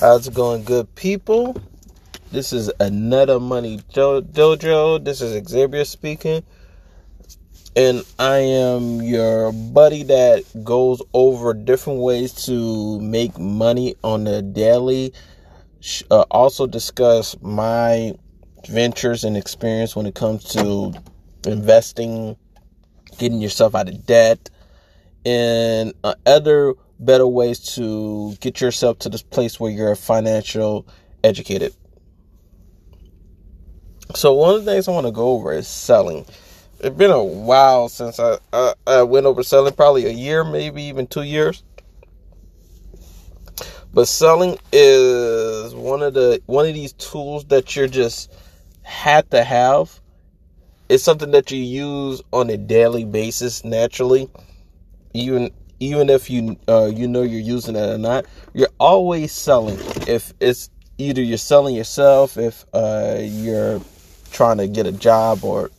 How's it going, good people? This is another Money jo- Dojo. This is Xavier speaking. And I am your buddy that goes over different ways to make money on the daily. Uh, also, discuss my ventures and experience when it comes to investing, getting yourself out of debt, and uh, other better ways to get yourself to this place where you're financial educated. So one of the things I want to go over is selling. It's been a while since I, I, I went over selling, probably a year, maybe even two years. But selling is one of the one of these tools that you're just had to have. It's something that you use on a daily basis naturally. Even even if you uh, you know you're using it or not, you're always selling. If it's either you're selling yourself, if uh, you're trying to get a job, or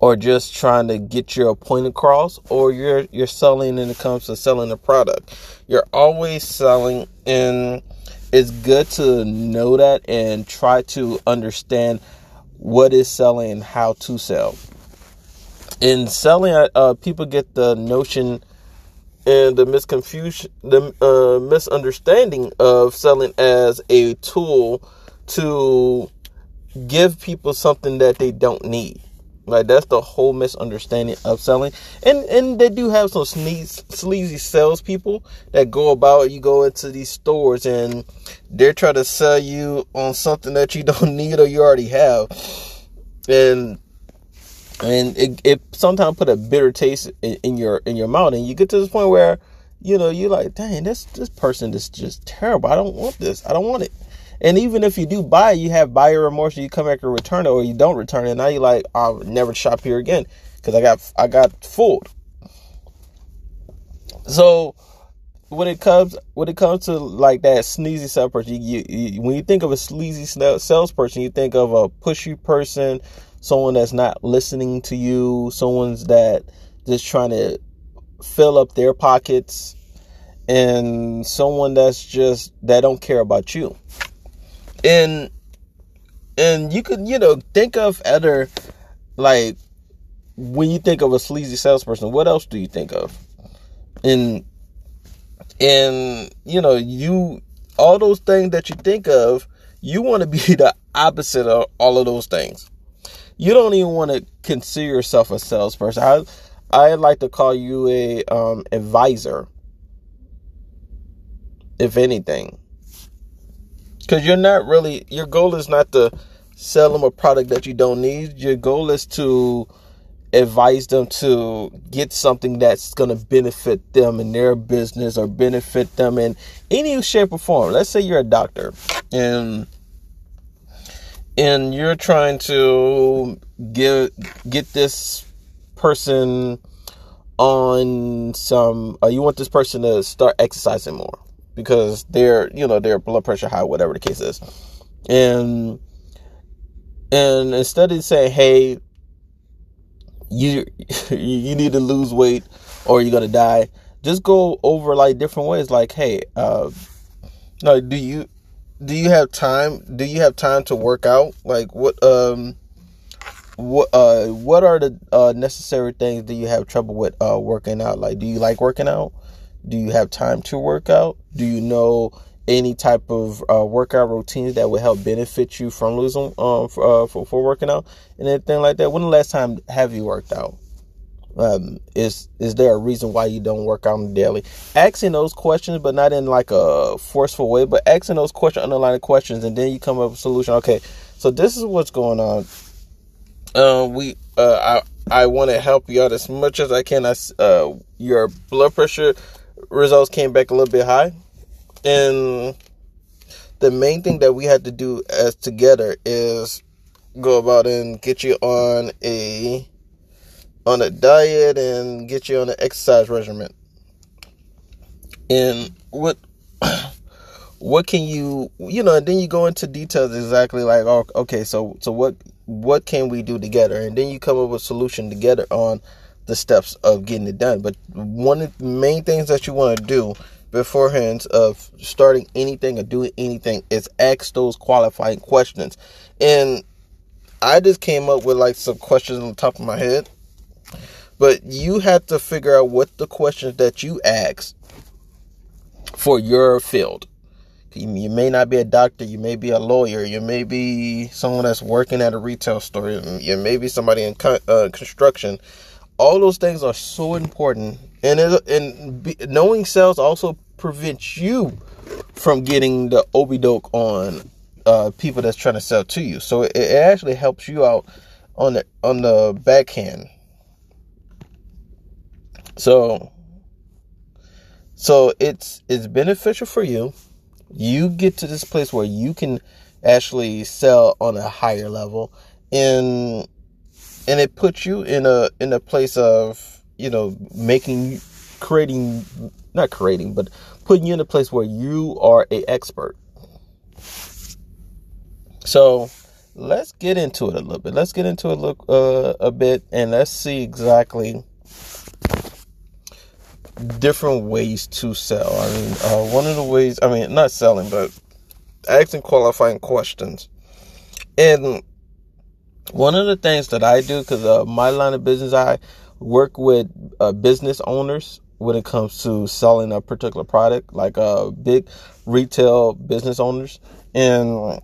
or just trying to get your point across, or you're you're selling when it comes to selling a product. You're always selling, and it's good to know that and try to understand what is selling and how to sell in selling, uh, people get the notion and the misconfusion, the uh, misunderstanding of selling as a tool to give people something that they don't need. Like that's the whole misunderstanding of selling, and and they do have some sneeze, sleazy salespeople that go about. You go into these stores and they're trying to sell you on something that you don't need or you already have, and and it, it sometimes put a bitter taste in, in, your in your mouth and you get to this point where you know you're like dang this this person is just terrible. I don't want this. I don't want it. And even if you do buy you have buyer remorse you come back and return it or you don't return it. And now you're like i'll never shop here again because i got i got fooled. So when it comes when it comes to like that sneezy salesperson, you, you, when you think of a sleazy salesperson, you think of a pushy person, someone that's not listening to you, someone's that just trying to fill up their pockets, and someone that's just that don't care about you. And and you could you know think of other like when you think of a sleazy salesperson, what else do you think of? And and you know you all those things that you think of, you want to be the opposite of all of those things you don't even want to consider yourself a salesperson. I I like to call you a um, advisor, if anything, because you're not really. Your goal is not to sell them a product that you don't need. Your goal is to advise them to get something that's going to benefit them in their business or benefit them in any shape or form. Let's say you're a doctor and and you're trying to get get this person on some uh, you want this person to start exercising more because they're you know their blood pressure high whatever the case is. And and instead of saying hey you you need to lose weight or you're gonna die just go over like different ways like hey uh no do you do you have time? Do you have time to work out? Like what um what uh what are the uh necessary things do you have trouble with uh working out? Like do you like working out? Do you have time to work out? Do you know any type of uh, workout routines that would help benefit you from losing um for, uh, for, for working out and anything like that? When the last time have you worked out? Um, is is there a reason why you don't work out daily? Asking those questions, but not in like a forceful way, but asking those question underlying questions, and then you come up with a solution. Okay, so this is what's going on. Uh, we uh, I I want to help you out as much as I can. I, uh, your blood pressure results came back a little bit high, and the main thing that we had to do as together is go about and get you on a on a diet and get you on an exercise regimen. And what what can you you know, and then you go into details exactly like oh, okay, so so what what can we do together? And then you come up with a solution together on the steps of getting it done. But one of the main things that you want to do beforehand of starting anything or doing anything is ask those qualifying questions. And I just came up with like some questions on the top of my head. But you have to figure out what the questions that you ask for your field. You may not be a doctor, you may be a lawyer, you may be someone that's working at a retail store, you may be somebody in uh, construction. All those things are so important, and and knowing sales also prevents you from getting the obidoke on uh, people that's trying to sell to you. So it, it actually helps you out on the on the backhand. So so it's it's beneficial for you. You get to this place where you can actually sell on a higher level and and it puts you in a in a place of, you know, making creating not creating, but putting you in a place where you are a expert. So let's get into it a little bit. Let's get into it a, uh, a bit and let's see exactly different ways to sell. I mean, uh, one of the ways, I mean, not selling, but asking qualifying questions. And one of the things that I do, because uh, my line of business, I work with uh, business owners when it comes to selling a particular product, like uh, big retail business owners. And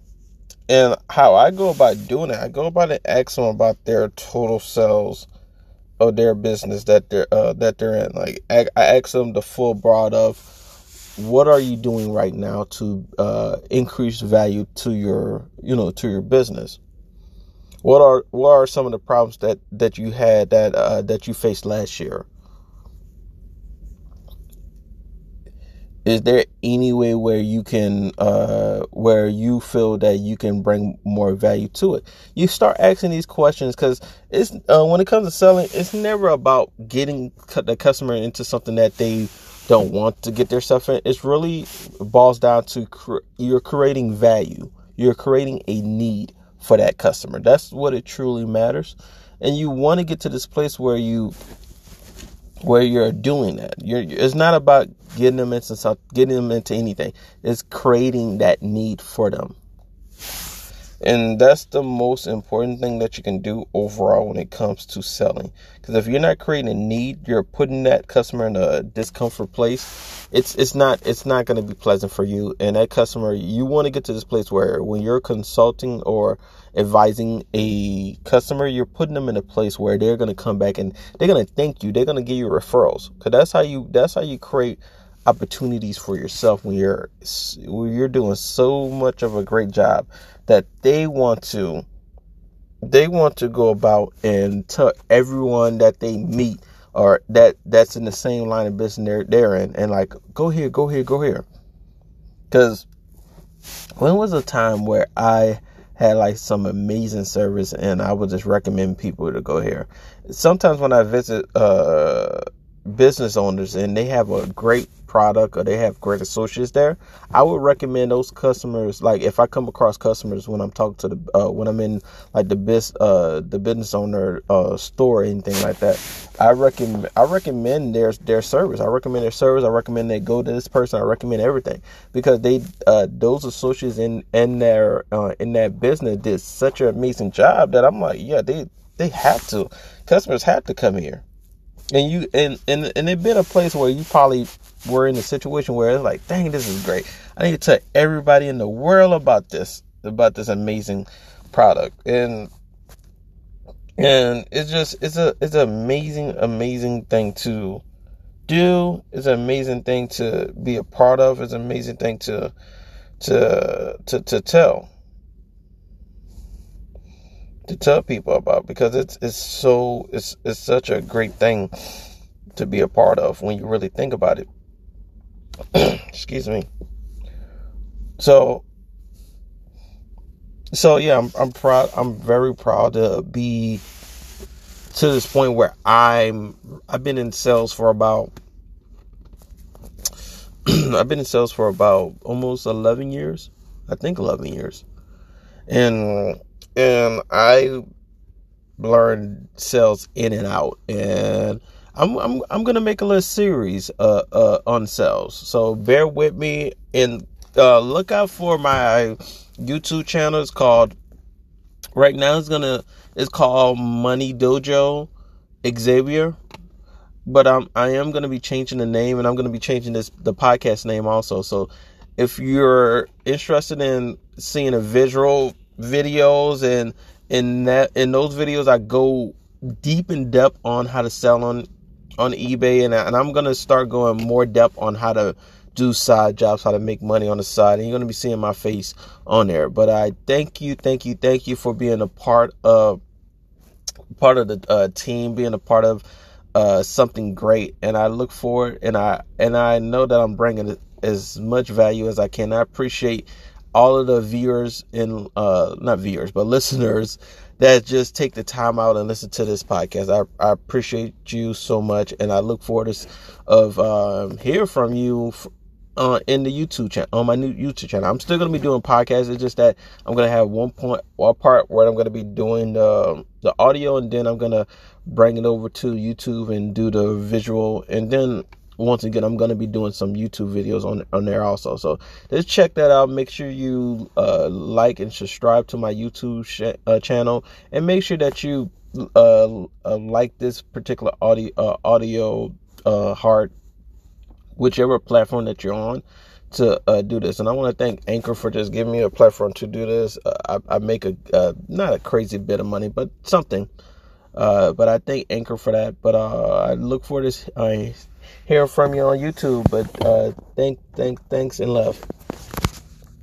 and how I go about doing it, I go about it asking them about their total sales of their business that they're uh, that they're in. Like I, I ask them the full broad of what are you doing right now to uh, increase value to your you know to your business. What are what are some of the problems that that you had that uh, that you faced last year? Is there any way where you can uh where you feel that you can bring more value to it? You start asking these questions because it's uh, when it comes to selling it's never about getting the customer into something that they don't want to get their stuff in. It's really boils down to cre- you're creating value. You're creating a need for that customer. That's what it truly matters. And you want to get to this place where you where you're doing that. You're, it's not about getting them into something, getting them into anything. It's creating that need for them. And that's the most important thing that you can do overall when it comes to selling. Because if you're not creating a need, you're putting that customer in a discomfort place. It's it's not it's not going to be pleasant for you. And that customer, you want to get to this place where when you're consulting or advising a customer, you're putting them in a place where they're going to come back and they're going to thank you. They're going to give you referrals. Because that's how you that's how you create opportunities for yourself when you're when you're doing so much of a great job that they want to they want to go about and tell everyone that they meet or that that's in the same line of business they're, they're in and like go here go here go here. Because when was a time where i had like some amazing service and i would just recommend people to go here? Sometimes when i visit uh business owners and they have a great product or they have great associates there, I would recommend those customers. Like if I come across customers when I'm talking to the uh, when I'm in like the biz uh the business owner uh store or anything like that, I recommend I recommend their their service. I recommend their service. I recommend they go to this person. I recommend everything because they uh those associates in in their uh, in that business did such an amazing job that I'm like yeah they they have to customers have to come here and you and and and it been a place where you probably were in a situation where it's like, dang, this is great. I need to tell everybody in the world about this, about this amazing product. And and it's just it's a it's an amazing, amazing thing to do. It's an amazing thing to be a part of. It's an amazing thing to to to to tell. To tell people about because it's it's so it's it's such a great thing to be a part of when you really think about it. excuse me. So, so yeah, I'm, I'm proud. I'm very proud to be to this point where I'm. I've been in sales for about. I've been in sales for about almost 11 years. I think 11 years, and and I learned sales in and out, and I'm I'm I'm gonna make a little series uh uh on sales. So bear with me and uh look out for my YouTube channel. It's called right now it's gonna it's called Money Dojo Xavier. But I'm I am gonna be changing the name and I'm gonna be changing this the podcast name also. So if you're interested in seeing a visual videos and in that in those videos I go deep in depth on how to sell on on eBay, and, and I'm gonna start going more depth on how to do side jobs, how to make money on the side, and you're gonna be seeing my face on there. But I thank you, thank you, thank you for being a part of part of the uh, team, being a part of uh, something great, and I look forward, and I and I know that I'm bringing as much value as I can. I appreciate all of the viewers and uh, not viewers, but listeners that just take the time out and listen to this podcast. I, I appreciate you so much, and I look forward to of um, hear from you uh, in the YouTube channel on my new YouTube channel. I'm still gonna be doing podcasts. It's just that I'm gonna have one point, one part where I'm gonna be doing the the audio, and then I'm gonna bring it over to YouTube and do the visual, and then once again, I'm going to be doing some YouTube videos on on there also. So just check that out. Make sure you uh, like and subscribe to my YouTube sh- uh, channel, and make sure that you uh, uh like this particular audio uh, audio uh, hard, whichever platform that you're on to uh, do this. And I want to thank Anchor for just giving me a platform to do this. Uh, I, I, make a uh, not a crazy bit of money, but something. but I thank Anchor for that. But I look for this hear from you on YouTube. But uh, thank, thank, thanks and love.